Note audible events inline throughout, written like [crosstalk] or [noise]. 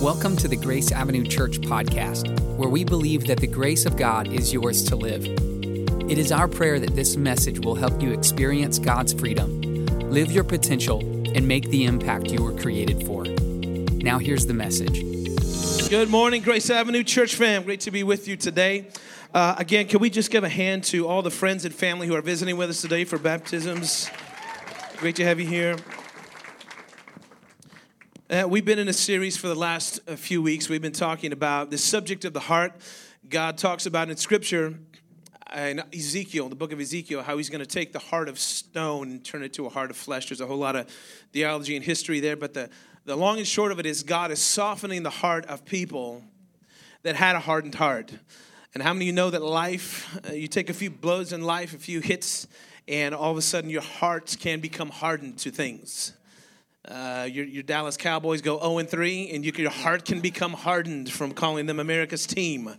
Welcome to the Grace Avenue Church podcast, where we believe that the grace of God is yours to live. It is our prayer that this message will help you experience God's freedom, live your potential, and make the impact you were created for. Now, here's the message. Good morning, Grace Avenue Church fam. Great to be with you today. Uh, again, can we just give a hand to all the friends and family who are visiting with us today for baptisms? Great to have you here. Uh, we've been in a series for the last uh, few weeks. We've been talking about the subject of the heart. God talks about in Scripture, uh, in Ezekiel, the book of Ezekiel, how he's going to take the heart of stone and turn it to a heart of flesh. There's a whole lot of theology and history there, but the, the long and short of it is God is softening the heart of people that had a hardened heart. And how many of you know that life, uh, you take a few blows in life, a few hits, and all of a sudden your heart can become hardened to things. Uh, your, your, Dallas Cowboys go 0 and 3, and you, your heart can become hardened from calling them America's team.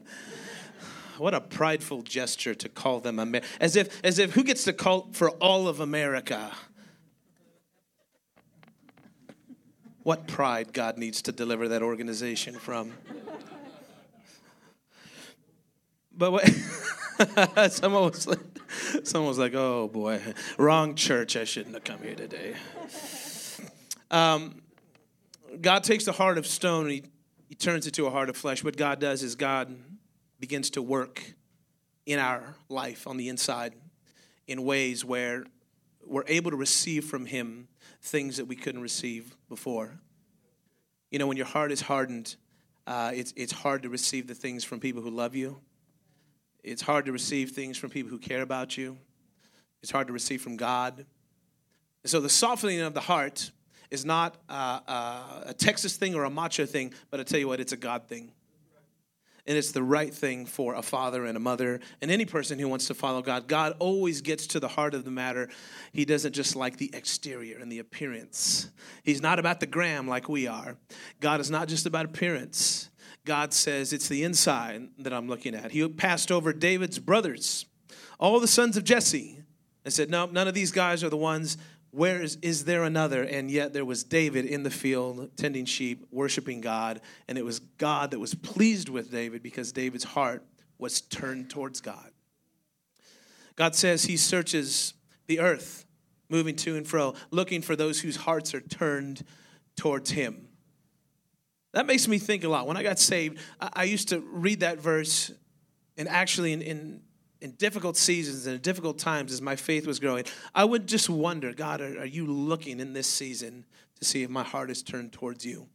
What a prideful gesture to call them Amer- as if as if who gets to call for all of America? What pride God needs to deliver that organization from. But what, [laughs] someone was like, someone was like, "Oh boy, wrong church. I shouldn't have come here today." Um, God takes the heart of stone and he, he turns it to a heart of flesh. What God does is God begins to work in our life on the inside in ways where we're able to receive from Him things that we couldn't receive before. You know, when your heart is hardened, uh, it's, it's hard to receive the things from people who love you. It's hard to receive things from people who care about you. It's hard to receive from God. And so the softening of the heart is not a Texas thing or a macho thing, but I tell you what, it's a God thing. And it's the right thing for a father and a mother and any person who wants to follow God. God always gets to the heart of the matter. He doesn't just like the exterior and the appearance. He's not about the gram like we are. God is not just about appearance. God says it's the inside that I'm looking at. He passed over David's brothers, all the sons of Jesse, and said, No, none of these guys are the ones where is, is there another? And yet there was David in the field tending sheep, worshiping God. And it was God that was pleased with David because David's heart was turned towards God. God says he searches the earth, moving to and fro, looking for those whose hearts are turned towards him. That makes me think a lot. When I got saved, I, used to read that verse, and actually, in, in in difficult seasons and in difficult times as my faith was growing, I would just wonder, God, are, are, you looking in this season to see if my heart is turned towards you?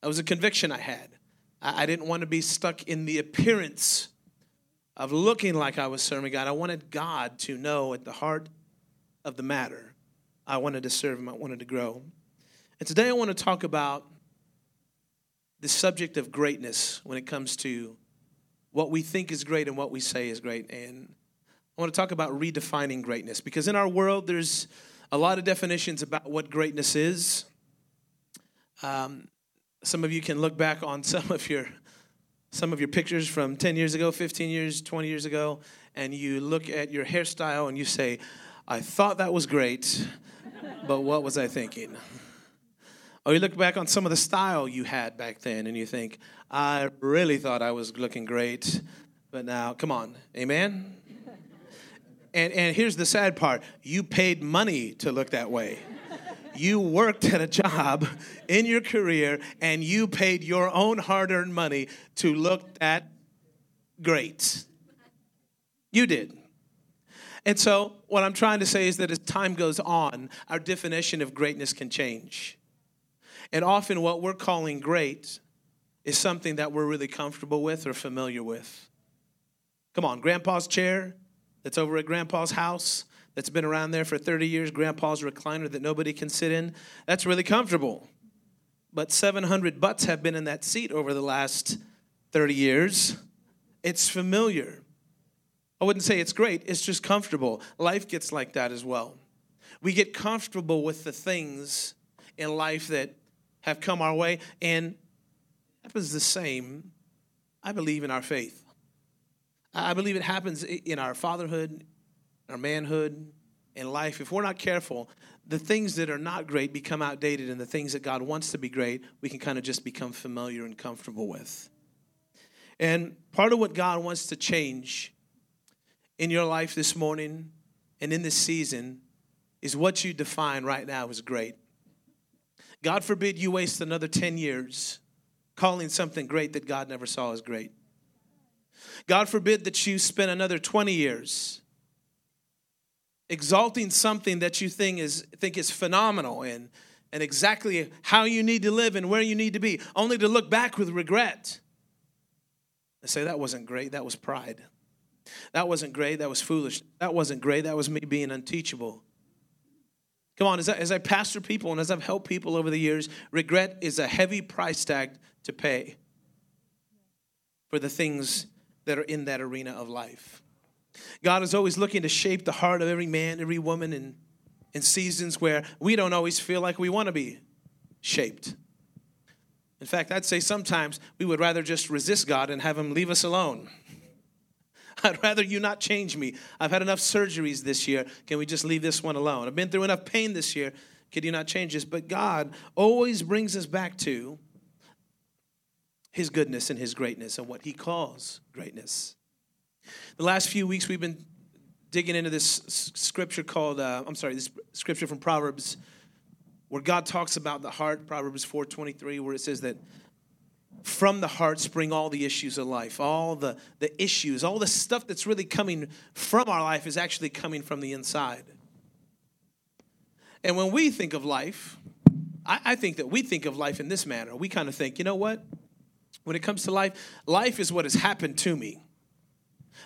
That was a conviction I had. I, I didn't want to be stuck in the appearance of looking like I was serving God. I wanted God to know at the heart of the matter. I wanted to serve Him, I wanted to grow. And today I want to talk about the subject of greatness when it comes to what we think is great and what we say is great. And I want to talk about redefining greatness because in our world, there's a lot of definitions about what greatness is. Um, some of you can look back on [laughs] some of your some of your pictures from 10 years ago, 15 years, 20 years ago, and you look at your hairstyle and you say, I thought that was great, but what was I thinking? Or you look back on some of the style you had back then and you think, I really thought I was looking great, but now, come on, amen? And, and here's the sad part you paid money to look that way. You worked at a job in your career and you paid your own hard earned money to look that great. You did. And so, what I'm trying to say is that as time goes on, our definition of greatness can change. And often, what we're calling great is something that we're really comfortable with or familiar with. Come on, grandpa's chair that's over at grandpa's house that's been around there for 30 years, grandpa's recliner that nobody can sit in, that's really comfortable. But 700 butts have been in that seat over the last 30 years. It's familiar. I wouldn't say it's great, it's just comfortable. Life gets like that as well. We get comfortable with the things in life that have come our way, and happens the same, I believe, in our faith. I believe it happens in our fatherhood, our manhood, in life. If we're not careful, the things that are not great become outdated and the things that God wants to be great, we can kind of just become familiar and comfortable with. And part of what God wants to change in your life this morning and in this season is what you define right now as great. God forbid you waste another 10 years calling something great that God never saw as great. God forbid that you spend another 20 years exalting something that you think is, think is phenomenal and, and exactly how you need to live and where you need to be, only to look back with regret and say, That wasn't great, that was pride. That wasn't great, that was foolish. That wasn't great, that was me being unteachable. Come on, as I, as I pastor people and as I've helped people over the years, regret is a heavy price tag to pay for the things that are in that arena of life. God is always looking to shape the heart of every man, every woman in, in seasons where we don't always feel like we want to be shaped. In fact, I'd say sometimes we would rather just resist God and have Him leave us alone. [laughs] I'd rather you not change me. I've had enough surgeries this year. Can we just leave this one alone? I've been through enough pain this year. Could you not change this? But God always brings us back to His goodness and His greatness and what He calls greatness. The last few weeks, we've been digging into this scripture called, uh, I'm sorry, this scripture from Proverbs, where God talks about the heart, Proverbs 4.23, where it says that from the heart spring all the issues of life. All the, the issues, all the stuff that's really coming from our life is actually coming from the inside. And when we think of life, I, I think that we think of life in this manner. We kind of think, you know what? When it comes to life, life is what has happened to me.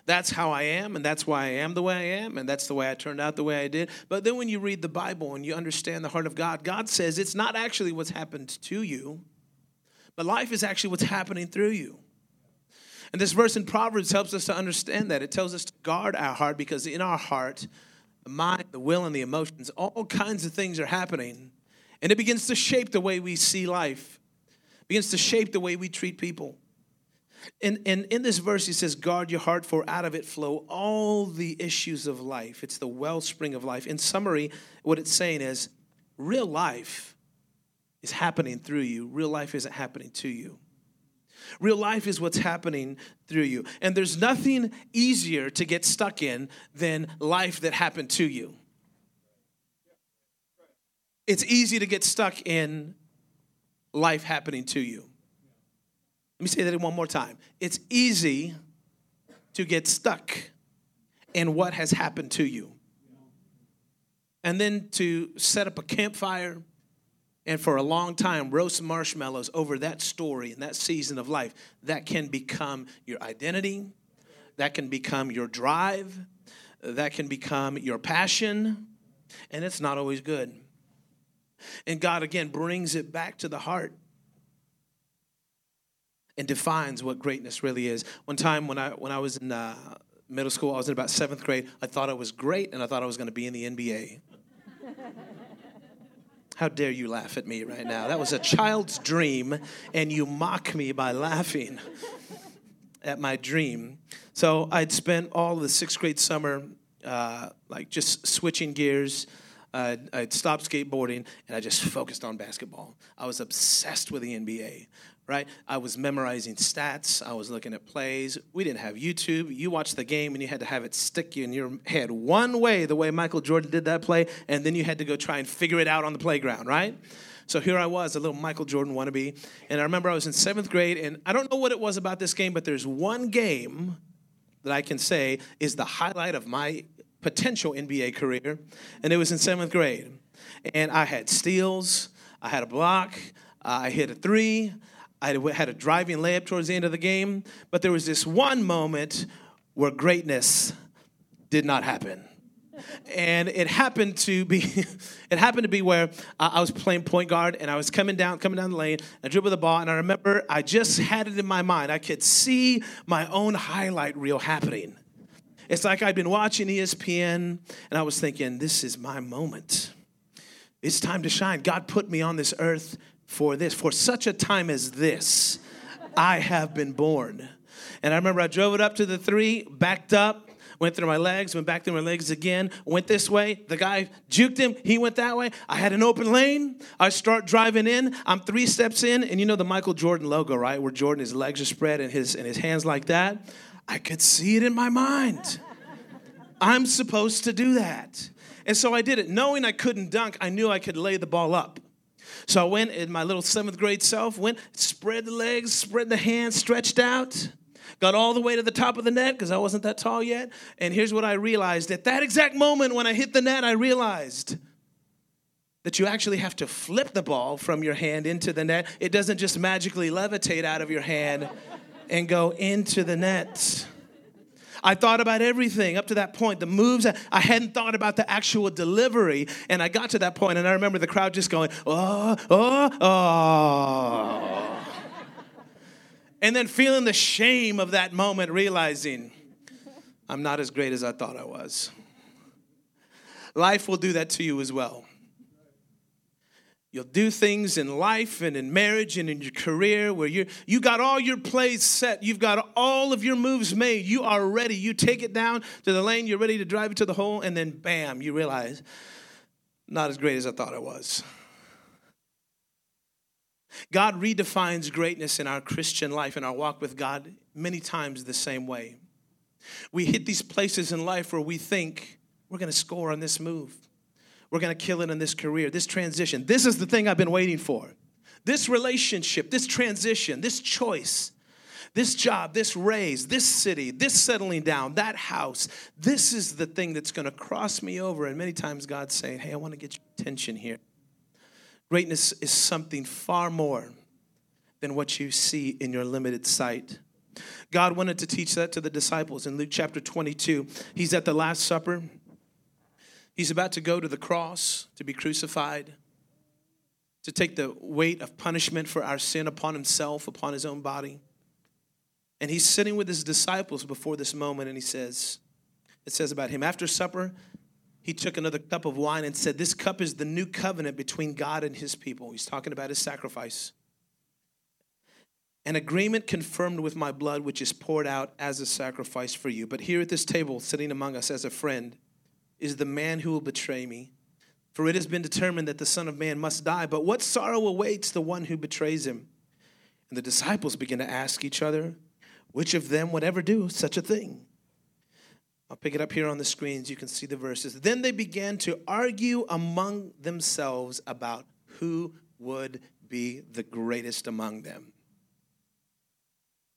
That's how I am, and that's why I am the way I am, and that's the way I turned out the way I did. But then when you read the Bible and you understand the heart of God, God says it's not actually what's happened to you, but life is actually what's happening through you. And this verse in Proverbs helps us to understand that. It tells us to guard our heart because in our heart, the mind, the will, and the emotions, all kinds of things are happening. And it begins to shape the way we see life, it begins to shape the way we treat people. And, and in this verse, he says, Guard your heart, for out of it flow all the issues of life. It's the wellspring of life. In summary, what it's saying is real life is happening through you, real life isn't happening to you. Real life is what's happening through you. And there's nothing easier to get stuck in than life that happened to you. It's easy to get stuck in life happening to you. Let me say that one more time. It's easy to get stuck in what has happened to you. And then to set up a campfire and for a long time roast marshmallows over that story and that season of life. That can become your identity, that can become your drive, that can become your passion, and it's not always good. And God again brings it back to the heart and defines what greatness really is. One time when I when I was in uh, middle school, I was in about seventh grade. I thought I was great, and I thought I was going to be in the NBA. [laughs] How dare you laugh at me right now? That was a child's dream, and you mock me by laughing at my dream. So I'd spent all of the sixth grade summer, uh, like just switching gears. I'd stopped skateboarding and I just focused on basketball. I was obsessed with the NBA right? I was memorizing stats, I was looking at plays. We didn't have YouTube. You watched the game and you had to have it stick you in your head one way, the way Michael Jordan did that play, and then you had to go try and figure it out on the playground, right? So here I was, a little Michael Jordan wannabe. And I remember I was in seventh grade, and I don't know what it was about this game, but there's one game that I can say is the highlight of my potential NBA career, and it was in seventh grade. And I had steals, I had a block, I hit a three, I had a driving layup towards the end of the game, but there was this one moment where greatness did not happen. And it happened to be, [laughs] it happened to be where I was playing point guard and I was coming down, coming down the lane. I dribbled the ball, and I remember I just had it in my mind. I could see my own highlight reel happening. It's like I'd been watching ESPN, and I was thinking, "This is my moment. It's time to shine. God put me on this earth for this, for such a time as this, I have been born. And I remember I drove it up to the three, backed up, went through my legs, went back through my legs again, went this way. The guy juked him, he went that way. I had an open lane. I start driving in. I'm three steps in, and you know the Michael Jordan logo, right? Where Jordan, his legs are spread and his, and his hands like that. I could see it in my mind. I'm supposed to do that. And so I did it. Knowing I couldn't dunk, I knew I could lay the ball up. So I went in my little seventh grade self, went, spread the legs, spread the hands, stretched out, got all the way to the top of the net because I wasn't that tall yet. And here's what I realized at that exact moment when I hit the net, I realized that you actually have to flip the ball from your hand into the net. It doesn't just magically levitate out of your hand and go into the net. I thought about everything up to that point, the moves. I hadn't thought about the actual delivery. And I got to that point, and I remember the crowd just going, oh, oh, oh. and then feeling the shame of that moment, realizing I'm not as great as I thought I was. Life will do that to you as well. You'll do things in life and in marriage and in your career where you you got all your plays set. You've got all of your moves made. You are ready. You take it down to the lane, you're ready to drive it to the hole, and then bam, you realize, not as great as I thought I was. God redefines greatness in our Christian life and our walk with God many times the same way. We hit these places in life where we think we're going to score on this move. We're going to kill it in this career, this transition. This is the thing I've been waiting for. This relationship, this transition, this choice, this job, this raise, this city, this settling down, that house. This is the thing that's going to cross me over. And many times God's saying, Hey, I want to get your attention here. Greatness is something far more than what you see in your limited sight. God wanted to teach that to the disciples in Luke chapter 22. He's at the Last Supper. He's about to go to the cross to be crucified, to take the weight of punishment for our sin upon himself, upon his own body. And he's sitting with his disciples before this moment, and he says, It says about him, after supper, he took another cup of wine and said, This cup is the new covenant between God and his people. He's talking about his sacrifice. An agreement confirmed with my blood, which is poured out as a sacrifice for you. But here at this table, sitting among us as a friend, is the man who will betray me. For it has been determined that the Son of Man must die. But what sorrow awaits the one who betrays him? And the disciples begin to ask each other, which of them would ever do such a thing? I'll pick it up here on the screens. You can see the verses. Then they began to argue among themselves about who would be the greatest among them.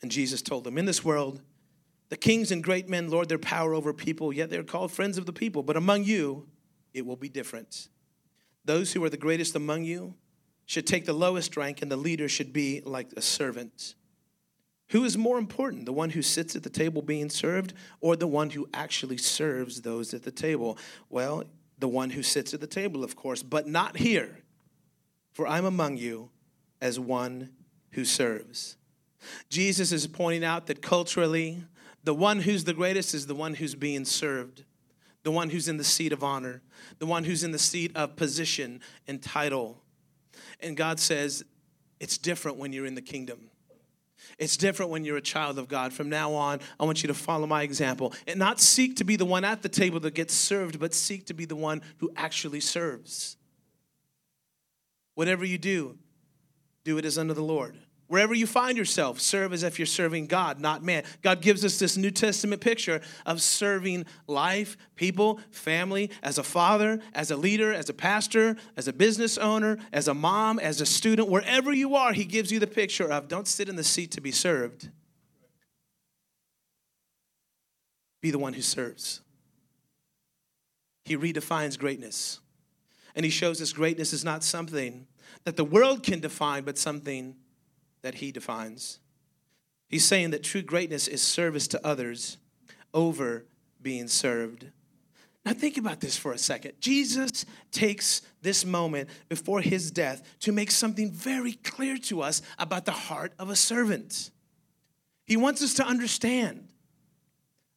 And Jesus told them, In this world, the kings and great men lord their power over people, yet they're called friends of the people. But among you, it will be different. Those who are the greatest among you should take the lowest rank, and the leader should be like a servant. Who is more important, the one who sits at the table being served, or the one who actually serves those at the table? Well, the one who sits at the table, of course, but not here, for I'm among you as one who serves. Jesus is pointing out that culturally, the one who's the greatest is the one who's being served, the one who's in the seat of honor, the one who's in the seat of position and title. And God says, it's different when you're in the kingdom. It's different when you're a child of God. From now on, I want you to follow my example and not seek to be the one at the table that gets served, but seek to be the one who actually serves. Whatever you do, do it as unto the Lord. Wherever you find yourself, serve as if you're serving God, not man. God gives us this New Testament picture of serving life, people, family, as a father, as a leader, as a pastor, as a business owner, as a mom, as a student. Wherever you are, He gives you the picture of don't sit in the seat to be served, be the one who serves. He redefines greatness. And He shows us greatness is not something that the world can define, but something that he defines. He's saying that true greatness is service to others over being served. Now, think about this for a second. Jesus takes this moment before his death to make something very clear to us about the heart of a servant. He wants us to understand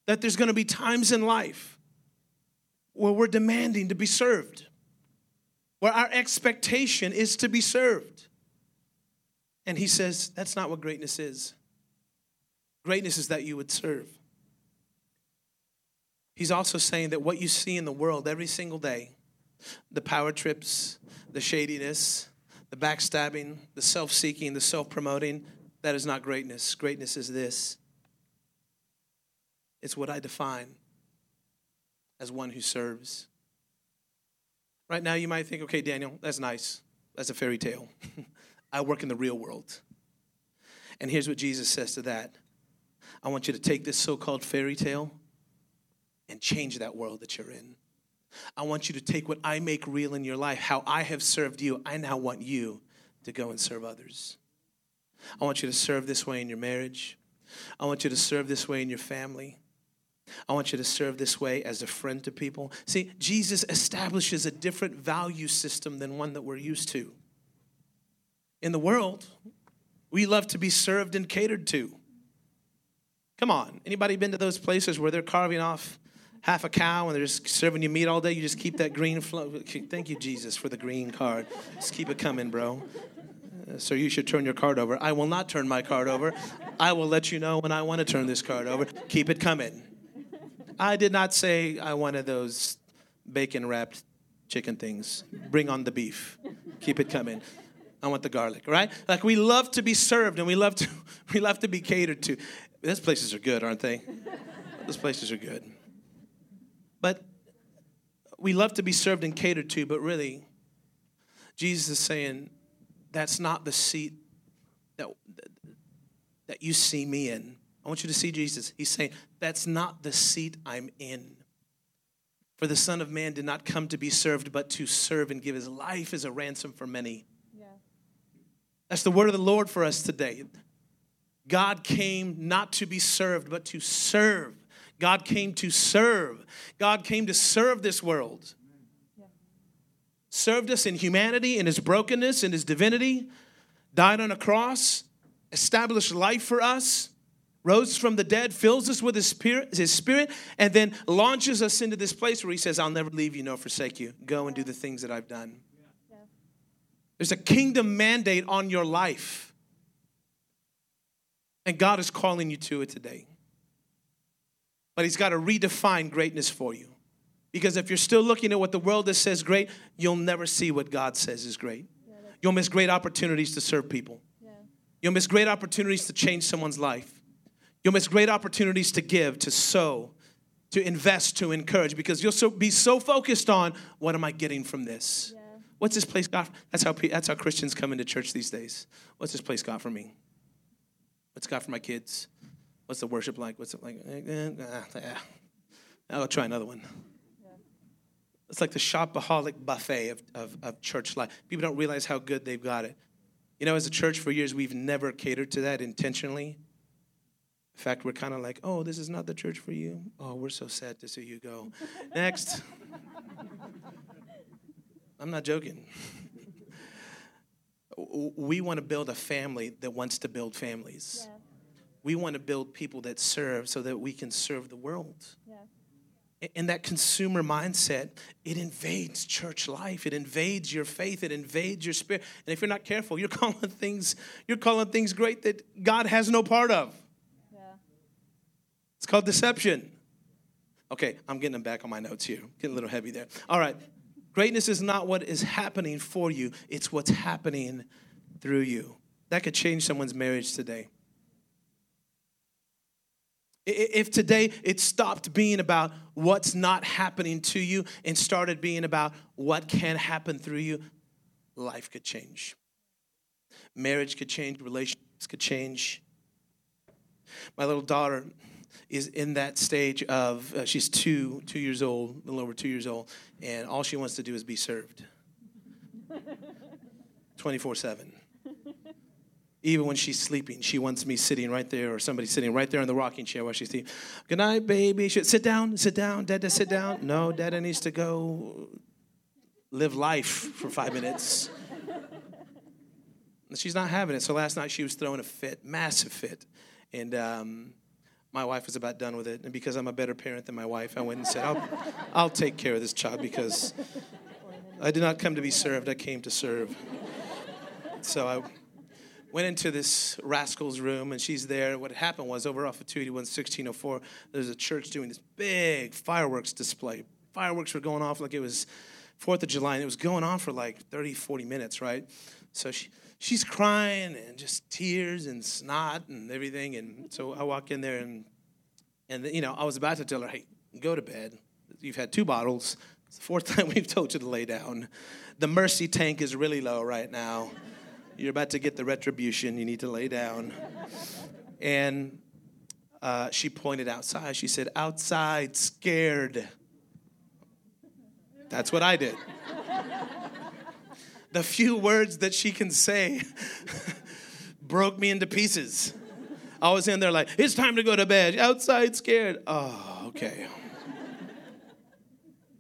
that there's going to be times in life where we're demanding to be served, where our expectation is to be served. And he says, that's not what greatness is. Greatness is that you would serve. He's also saying that what you see in the world every single day, the power trips, the shadiness, the backstabbing, the self seeking, the self promoting, that is not greatness. Greatness is this it's what I define as one who serves. Right now, you might think, okay, Daniel, that's nice. That's a fairy tale. [laughs] I work in the real world. And here's what Jesus says to that I want you to take this so called fairy tale and change that world that you're in. I want you to take what I make real in your life, how I have served you. I now want you to go and serve others. I want you to serve this way in your marriage. I want you to serve this way in your family. I want you to serve this way as a friend to people. See, Jesus establishes a different value system than one that we're used to. In the world, we love to be served and catered to. Come on, anybody been to those places where they're carving off half a cow and they're just serving you meat all day? You just keep that green flow. Thank you, Jesus, for the green card. Just keep it coming, bro. Uh, so you should turn your card over. I will not turn my card over. I will let you know when I want to turn this card over. Keep it coming. I did not say I wanted those bacon wrapped chicken things. Bring on the beef. Keep it coming. I want the garlic, right? Like we love to be served and we love to [laughs] we love to be catered to. Those places are good, aren't they? Those places are good. But we love to be served and catered to, but really Jesus is saying that's not the seat that that you see me in. I want you to see Jesus. He's saying, That's not the seat I'm in. For the Son of Man did not come to be served, but to serve and give his life as a ransom for many. That's the word of the Lord for us today. God came not to be served, but to serve. God came to serve. God came to serve this world. Served us in humanity, in his brokenness, in his divinity, died on a cross, established life for us rose from the dead, fills us with his spirit, his spirit, and then launches us into this place where he says, I'll never leave you nor forsake you. Go and do the things that I've done. There's a kingdom mandate on your life. And God is calling you to it today. But he's got to redefine greatness for you. Because if you're still looking at what the world says great, you'll never see what God says is great. You'll miss great opportunities to serve people. You'll miss great opportunities to change someone's life. You'll miss great opportunities to give, to sow, to invest, to encourage, because you'll so, be so focused on what am I getting from this? What's this place got? That's how that's how Christians come into church these days. What's this place got for me? What's got for my kids? What's the worship like? What's it like? Eh, eh, I'll try another one. It's like the shopaholic buffet of, of, of church life. People don't realize how good they've got it. You know, as a church for years, we've never catered to that intentionally. In fact, we're kind of like, oh, this is not the church for you. Oh, we're so sad to see you go. Next. [laughs] I'm not joking. [laughs] we want to build a family that wants to build families. Yeah. We want to build people that serve so that we can serve the world. Yeah. And that consumer mindset, it invades church life. It invades your faith. It invades your spirit. And if you're not careful, you're [laughs] calling things, you're calling things great that God has no part of. It's called deception. Okay, I'm getting them back on my notes here. Getting a little heavy there. All right. Greatness is not what is happening for you, it's what's happening through you. That could change someone's marriage today. If today it stopped being about what's not happening to you and started being about what can happen through you, life could change. Marriage could change, relationships could change. My little daughter, is in that stage of uh, she's two two years old, a little over two years old, and all she wants to do is be served, [laughs] twenty four seven. Even when she's sleeping, she wants me sitting right there, or somebody sitting right there in the rocking chair while she's sleeping. Good night, baby. She, sit down, sit down, Dada, sit down. No, Dada needs to go live life for five minutes. She's not having it. So last night she was throwing a fit, massive fit, and um, my wife was about done with it. And because I'm a better parent than my wife, I went and said, I'll, I'll take care of this child because I did not come to be served, I came to serve. So I went into this rascal's room and she's there. What happened was over off of 281 1604, there's a church doing this big fireworks display. Fireworks were going off like it was Fourth of July, and it was going on for like 30, 40 minutes, right? So she she's crying and just tears and snot and everything. And so I walk in there and and you know I was about to tell her, hey, go to bed. You've had two bottles. It's the fourth [laughs] time we've told you to lay down. The mercy tank is really low right now. You're about to get the retribution. You need to lay down. And uh, she pointed outside. She said, outside, scared. That's what I did. The few words that she can say [laughs] broke me into pieces. I was in there like, it's time to go to bed. Outside, scared. Oh, okay.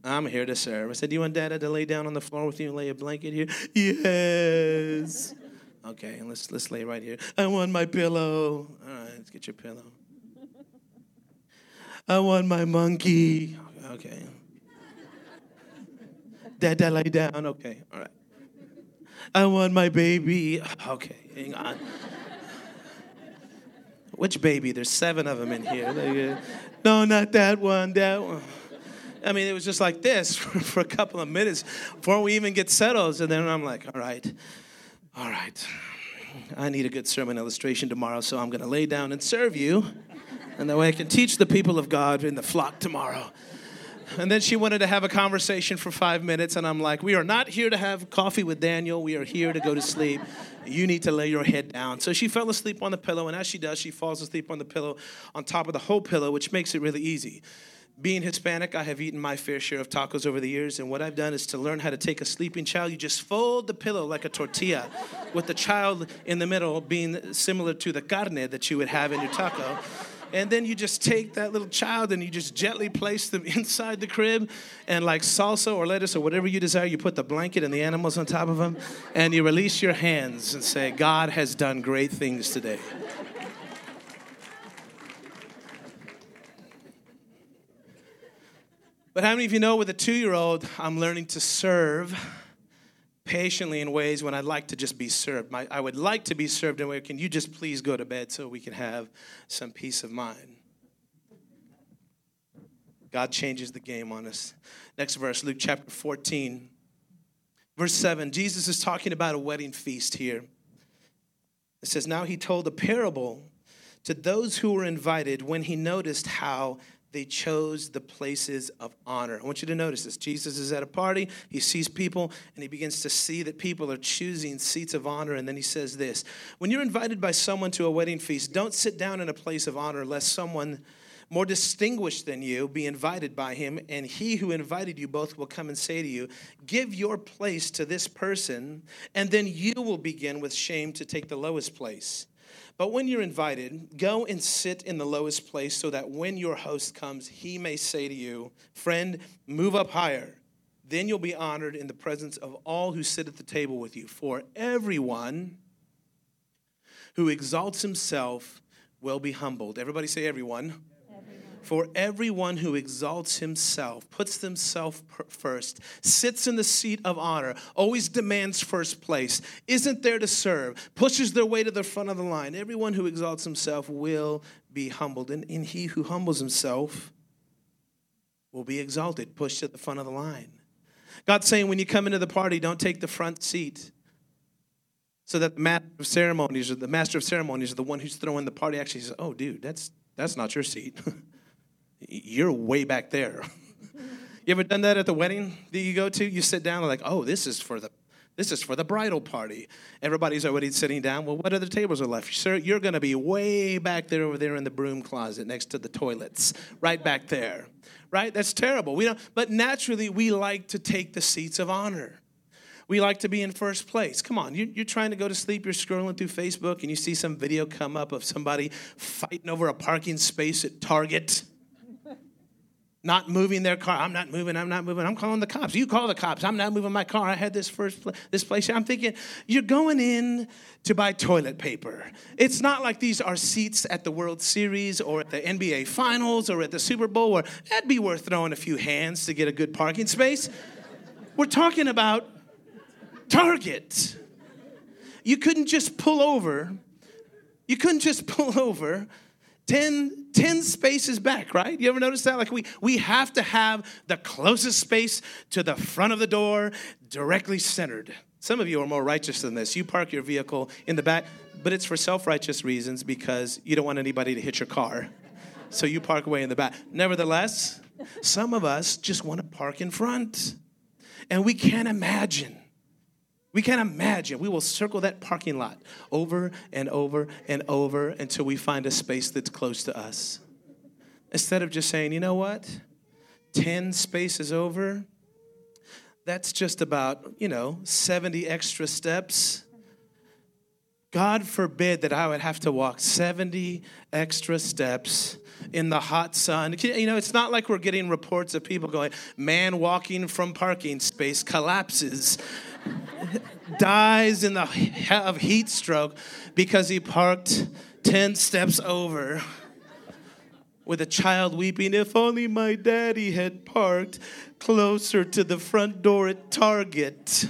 I'm here to serve. I said, Do you want Dada to lay down on the floor with you and lay a blanket here? Yes. Okay, let's let's lay right here. I want my pillow. All right, let's get your pillow. I want my monkey. Okay. Dada lay down. Okay, all right. I want my baby. Okay, hang on. Which baby? There's seven of them in here. Uh, no, not that one. That one. I mean, it was just like this [laughs] for, for, a couple of minutes before we even get settled. And then I'm like, all right, all right. I need a good sermon illustration tomorrow, so I'm going to lay down and serve you. And that way I can teach the people of God in the flock tomorrow. And then she wanted to have a conversation for five minutes, and I'm like, We are not here to have coffee with Daniel. We are here to go to sleep. You need to lay your head down. So she fell asleep on the pillow, and as she does, she falls asleep on the pillow on top of the whole pillow, which makes it really easy. Being Hispanic, I have eaten my fair share of tacos over the years, and what I've done is to learn how to take a sleeping child. You just fold the pillow like a tortilla, with the child in the middle being similar to the carne that you would have in your taco. And then you just take that little child and you just gently place them [laughs] inside the crib, and like salsa or lettuce or whatever you desire, you put the blanket and the animals on top of them, and you release your hands and say, God has done great things today. But how many of you know with a two year old, I'm learning to serve patiently in ways when I'd like to just be served? My, I would like to be served in a way, can you just please go to bed so we can have some peace of mind? God changes the game on us. Next verse, Luke chapter 14, verse 7. Jesus is talking about a wedding feast here. It says, Now he told a parable to those who were invited when he noticed how they chose the places of honor. I want you to notice this. Jesus is at a party, he sees people, and he begins to see that people are choosing seats of honor. And then he says this When you're invited by someone to a wedding feast, don't sit down in a place of honor lest someone more distinguished than you be invited by him, and he who invited you both will come and say to you, Give your place to this person, and then you will begin with shame to take the lowest place. But when you're invited, go and sit in the lowest place so that when your host comes, he may say to you, Friend, move up higher. Then you'll be honored in the presence of all who sit at the table with you. For everyone who exalts himself will be humbled. Everybody say, everyone. For everyone who exalts himself, puts himself first, sits in the seat of honor, always demands first place, isn't there to serve, pushes their way to the front of the line. Everyone who exalts himself will be humbled. And, and he who humbles himself will be exalted, pushed at the front of the line. God's saying when you come into the party, don't take the front seat. So that the master of ceremonies or the master of ceremonies or the one who's throwing the party actually says, Oh, dude, that's that's not your seat. [laughs] you're way back there. [laughs] you ever done that at the wedding that you go to? You sit down like, oh, this is for the this is for the bridal party. Everybody's already sitting down. Well, what other tables are left? Sir, you're going to be way back there over there in the broom closet next to the toilets, right back there. Right? That's terrible. We don't, but naturally, we like to take the seats of honor. We like to be in first place. Come on, you're, trying to go to sleep, you're scrolling through Facebook, and you see some video come up of somebody fighting over a parking space at Target not moving their car. I'm not moving. I'm not moving. I'm calling the cops. You call the cops. I'm not moving my car. I had this first pl- this place. I'm thinking you're going in to buy toilet paper. It's not like these are seats at the World Series or at the NBA Finals or at the Super Bowl where that'd be worth throwing a few hands to get a good parking space. We're talking about Target. you couldn't just pull over. You couldn't just pull over 10, 10 spaces back, right? You ever notice that? Like we, we have to have the closest space to the front of the door directly centered. Some of you are more righteous than this. You park your vehicle in the back, but it's for self righteous reasons because you don't want anybody to hit your car. So you park away in the back. Nevertheless, some of us just want to park in front. And we can't imagine. We can't imagine. We will circle that parking lot over and over and over until we find a space that's close to us. Instead of just saying, you know what? 10 spaces over, that's just about, you know, 70 extra steps. God forbid that I would have to walk 70 extra steps in the hot sun. You know, it's not like we're getting reports of people going, man walking from parking space collapses, dies in the of heat stroke because he parked 10 steps over with a child weeping, if only my daddy had parked closer to the front door at Target.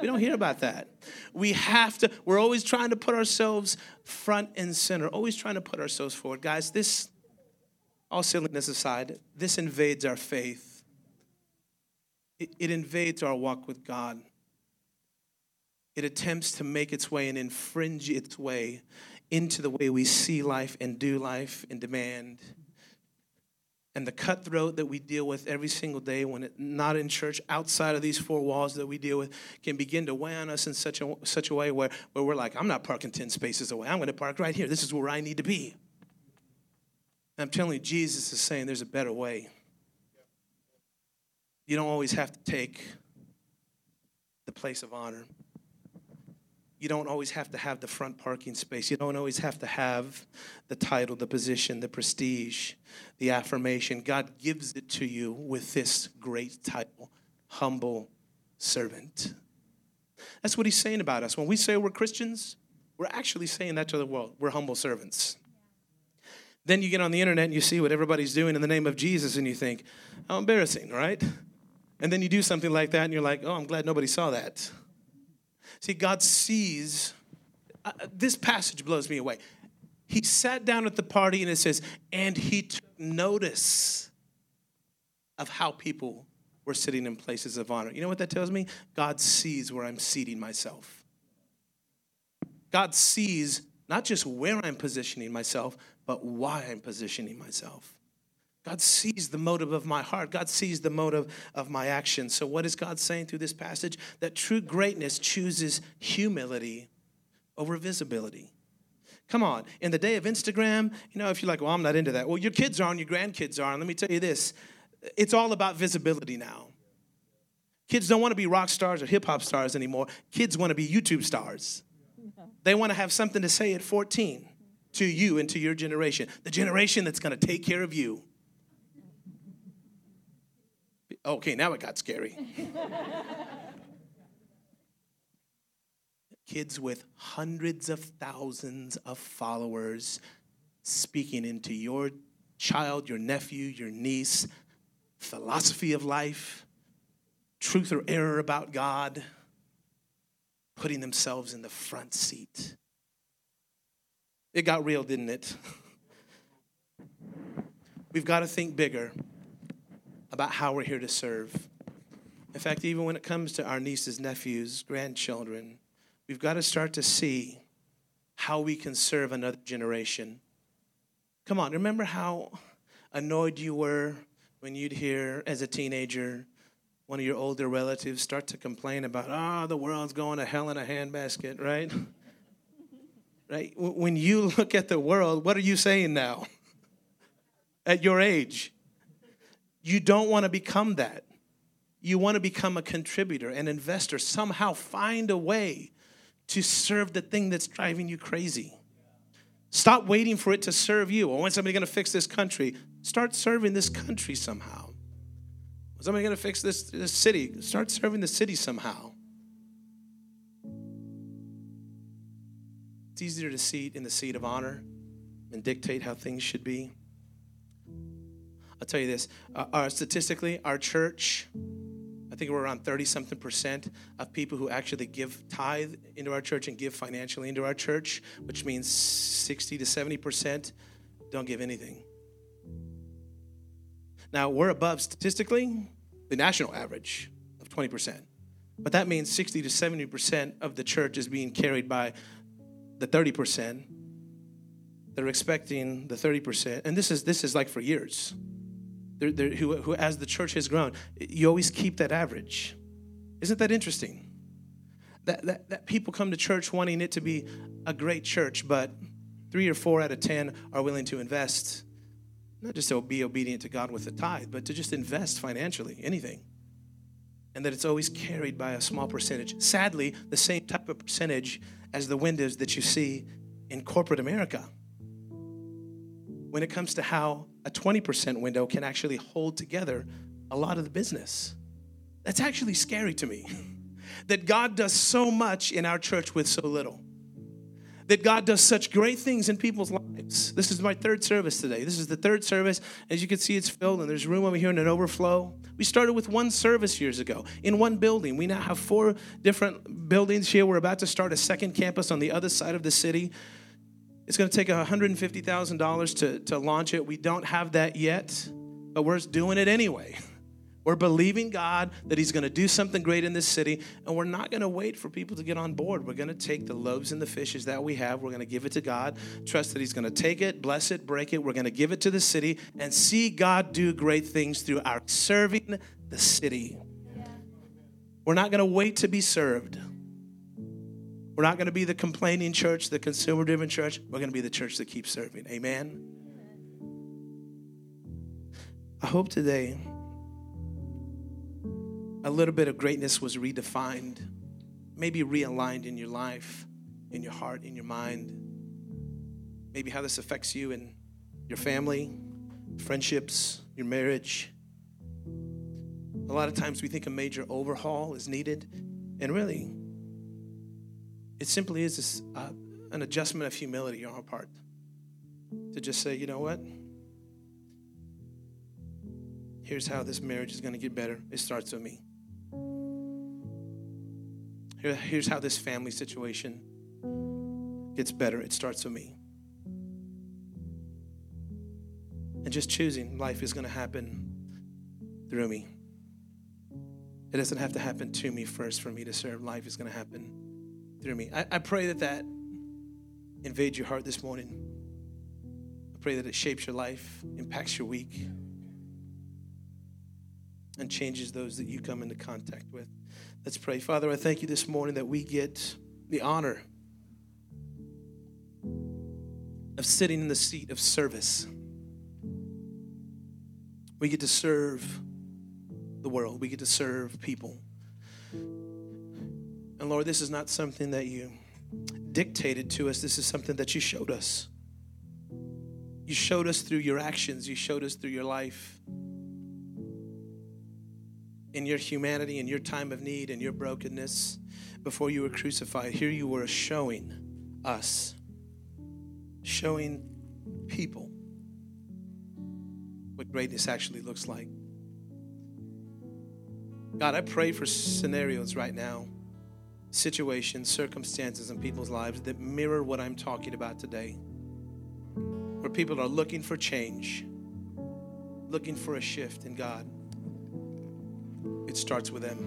We don't hear about that. We have to, we're always trying to put ourselves front and center, always trying to put ourselves forward. Guys, this, all silliness aside, this invades our faith. It, it invades our walk with God. It attempts to make its way and infringe its way into the way we see life and do life and demand. And the cutthroat that we deal with every single day when it not in church outside of these four walls that we deal with can begin to weigh on us in such a such a way where, where we're like i'm not parking 10 spaces away. I'm going to park right here. This is where i need to be. And i'm telling you jesus is saying there's a better way. You don't always have to take the place of honor you don't always have to have the front parking space. You don't always have to have the title, the position, the prestige, the affirmation. God gives it to you with this great title humble servant. That's what he's saying about us. When we say we're Christians, we're actually saying that to the world. We're humble servants. Then you get on the internet and you see what everybody's doing in the name of Jesus and you think, how embarrassing, right? And then you do something like that and you're like, oh, I'm glad nobody saw that. See, God sees. Uh, this passage blows me away. He sat down at the party and it says, and he took notice of how people were sitting in places of honor. You know what that tells me? God sees where I'm seating myself. God sees not just where I'm positioning myself, but why I'm positioning myself. God sees the motive of my heart. God sees the motive of my action. So, what is God saying through this passage? That true greatness chooses humility over visibility. Come on, in the day of Instagram, you know, if you're like, well, I'm not into that. Well, your kids are and your grandkids are. And let me tell you this it's all about visibility now. Kids don't want to be rock stars or hip hop stars anymore. Kids want to be YouTube stars. They want to have something to say at 14 to you and to your generation, the generation that's going to take care of you. Okay, now it got scary. [laughs] Kids with hundreds of thousands of followers speaking into your child, your nephew, your niece, philosophy of life, truth or error about God, putting themselves in the front seat. It got real, didn't it? [laughs] We've got to think bigger about how we're here to serve. In fact, even when it comes to our nieces, nephews, grandchildren, we've got to start to see how we can serve another generation. Come on, remember how annoyed you were when you'd hear as a teenager one of your older relatives start to complain about, oh, the world's going to hell in a handbasket, right? [laughs] right? When you look at the world, what are you saying now? [laughs] At your age, you don't want to become that. You want to become a contributor, an investor, somehow find a way to serve the thing that's driving you crazy. Stop waiting for it to serve you. Or when somebody going to fix this country, start serving this country somehow. When somebody going to fix this, this city, start serving the city somehow. It's easier to seat in the seat of honor and dictate how things should be. I'll tell you this: uh, our, statistically, our church I think we're around 30 something percent of people who actually give tithe into our church and give financially into our church, which means 60 to 70 percent don't give anything. Now, we're above statistically the national average of 20 percent. But that means 60 to 70 percent of the church is being carried by the 30 percent. They're expecting the 30 percent, and this is this is like for years they're, they're, who, who, as the church has grown, you always keep that average. Isn't that interesting? That, that, that people come to church wanting it to be a great church, but three or four out of ten are willing to invest, not just to be obedient to God with the tithe, but to just invest financially, anything. And that it's always carried by a small percentage. Sadly, the same type of percentage as the windows that you see in corporate America when it comes to how a 20% window can actually hold together a lot of the business. That's actually scary to me. [laughs] that God does so much in our church with so little. That God does such great things in people's lives. This is my third service today. This is the third service. As you can see, it's filled, and there's room over here in an overflow. We started with one service years ago in one building. We now have four different buildings here. We're about to start a second campus on the other side of the city. It's going to take $150,000 to, to launch it. We don't have that yet, but we're doing it anyway. [laughs] We're believing God that He's going to do something great in this city, and we're not going to wait for people to get on board. We're going to take the loaves and the fishes that we have, we're going to give it to God, trust that He's going to take it, bless it, break it. We're going to give it to the city, and see God do great things through our serving the city. We're not going to wait to be served. We're not going to be the complaining church, the consumer driven church. We're going to be the church that keeps serving. Amen. I hope today a little bit of greatness was redefined, maybe realigned in your life, in your heart, in your mind. Maybe how this affects you and your family, friendships, your marriage. A lot of times we think a major overhaul is needed, and really, it simply is this, uh, an adjustment of humility on our part to just say, you know what? Here's how this marriage is going to get better. It starts with me. Here, here's how this family situation gets better. It starts with me. And just choosing life is going to happen through me. It doesn't have to happen to me first for me to serve. Life is going to happen through me. I, I pray that that invades your heart this morning. I pray that it shapes your life, impacts your week, and changes those that you come into contact with. Let's pray. Father, I thank you this morning that we get the honor of sitting in the seat of service. We get to serve the world, we get to serve people. And Lord, this is not something that you dictated to us, this is something that you showed us. You showed us through your actions, you showed us through your life. In your humanity, in your time of need, in your brokenness, before you were crucified, here you were showing us, showing people what greatness actually looks like. God, I pray for scenarios right now situations, circumstances in people's lives that mirror what I'm talking about today. Where people are looking for change, looking for a shift in God. It starts with them.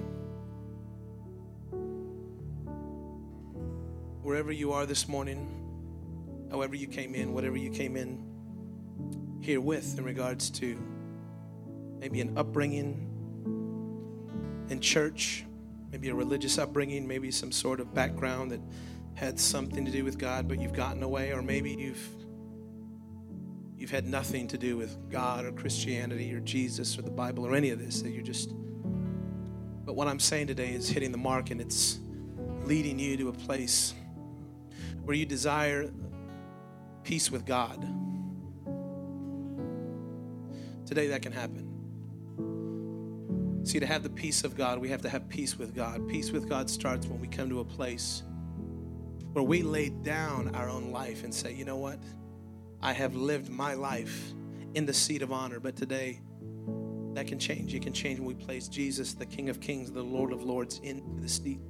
Wherever you are this morning, however you came in, whatever you came in here with in regards to maybe an upbringing in church, maybe a religious upbringing, maybe some sort of background that had something to do with God, but you've gotten away, or maybe you've you've had nothing to do with God or Christianity or Jesus or the Bible or any of this, that you're just but what I'm saying today is hitting the mark and it's leading you to a place where you desire peace with God. Today that can happen. See, to have the peace of God, we have to have peace with God. Peace with God starts when we come to a place where we lay down our own life and say, you know what? I have lived my life in the seat of honor, but today That can change. It can change when we place Jesus, the King of Kings, the Lord of Lords, in the seat,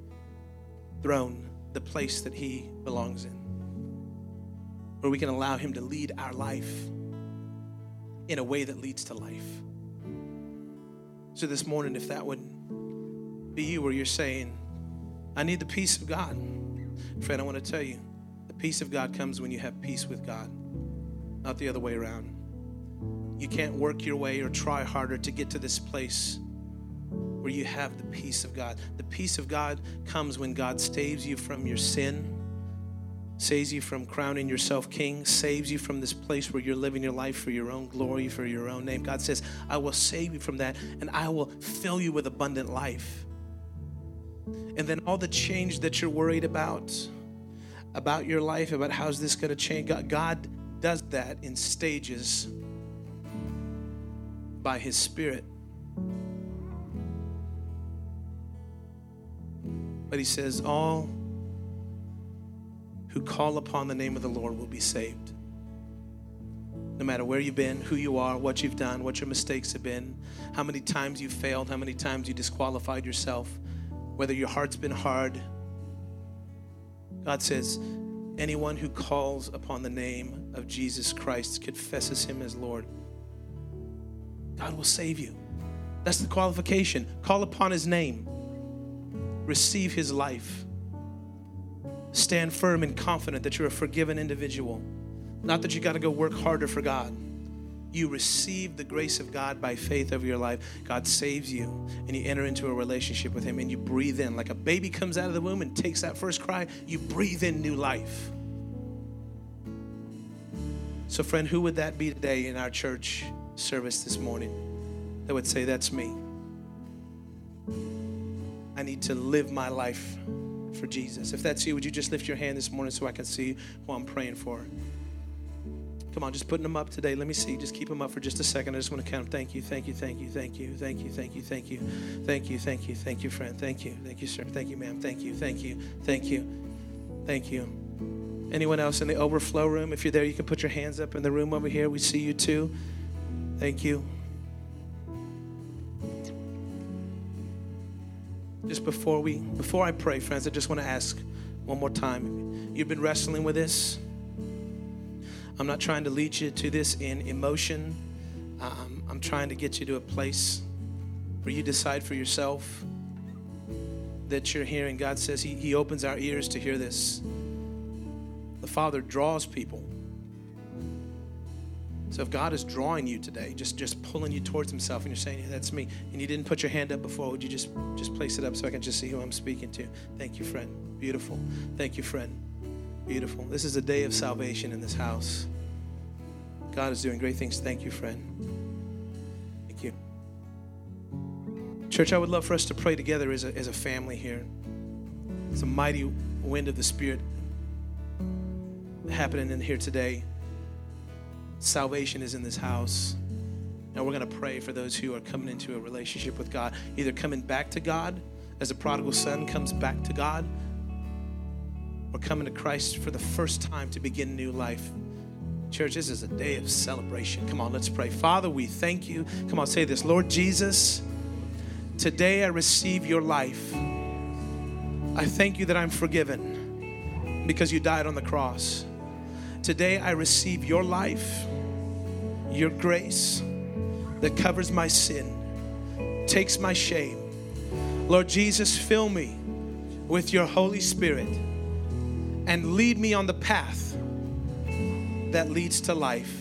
throne, the place that He belongs in. Where we can allow Him to lead our life in a way that leads to life. So this morning, if that would be you, where you're saying, I need the peace of God. Friend, I want to tell you, the peace of God comes when you have peace with God, not the other way around. You can't work your way or try harder to get to this place where you have the peace of God. The peace of God comes when God saves you from your sin, saves you from crowning yourself king, saves you from this place where you're living your life for your own glory, for your own name. God says, I will save you from that and I will fill you with abundant life. And then all the change that you're worried about, about your life, about how's this going to change, God, God does that in stages by His Spirit. But He says, All who call upon the name of the Lord will be saved. No matter where you've been, who you are, what you've done, what your mistakes have been, how many times you failed, how many times you disqualified yourself, whether your heart's been hard. God says, anyone who calls upon the name of Jesus Christ, confesses Him as Lord, God will save you. That's the qualification. Call upon his name, receive his life. Stand firm and confident that you're a forgiven individual. Not that you got to go work harder for God. You receive the grace of God by faith over your life. God saves you, and you enter into a relationship with Him, and you breathe in. Like a baby comes out of the womb and takes that first cry, you breathe in new life. So, friend, who would that be today in our church? service this morning that would say, That's me. I need to live my life for Jesus. If that's you, would you just lift your hand this morning so I can see who I'm praying for? Come on, just putting them up today. Let me see. Just keep them up for just a second. I just want to count. Thank you, thank you, thank you, thank you, thank you, thank you, thank you, thank you, thank you, thank you, friend. Thank you, thank you, sir. Thank you, ma'am. Thank you, thank you, thank you, thank you. Anyone else in the overflow room? If you're there, you can put your hands up in the room over here. We see you too. Thank you. Just before we before I pray, friends, I just want to ask one more time. You've been wrestling with this. I'm not trying to lead you to this in emotion. Um, I'm trying to get you to a place where you decide for yourself that you're hearing. God says he, he opens our ears to hear this. The Father draws people so if God is drawing you today, just just pulling you towards Himself, and you're saying, yeah, "That's me," and you didn't put your hand up before, would you just just place it up so I can just see who I'm speaking to? Thank you, friend. Beautiful. Thank you, friend. Beautiful. This is a day of salvation in this house. God is doing great things. Thank you, friend. Thank you. Church, I would love for us to pray together as a, as a family here. It's a mighty wind of the Spirit happening in here today salvation is in this house. And we're going to pray for those who are coming into a relationship with God, either coming back to God as a prodigal son comes back to God, or coming to Christ for the first time to begin new life. Church, this is a day of celebration. Come on, let's pray. Father, we thank you. Come on, say this Lord Jesus, today I receive your life. I thank you that I'm forgiven because you died on the cross. Today I receive your life, your grace that covers my sin, takes my shame. Lord Jesus, fill me with your Holy Spirit and lead me on the path that leads to life.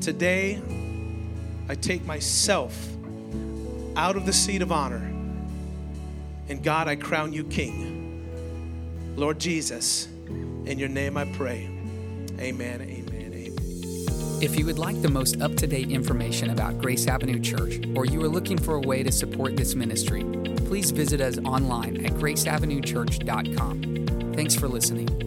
Today, I take myself out of the seat of honor. And God, I crown you King. Lord Jesus, in your name I pray. Amen. Amen. Amen. If you would like the most up to date information about Grace Avenue Church, or you are looking for a way to support this ministry, please visit us online at graceavenuechurch.com. Thanks for listening.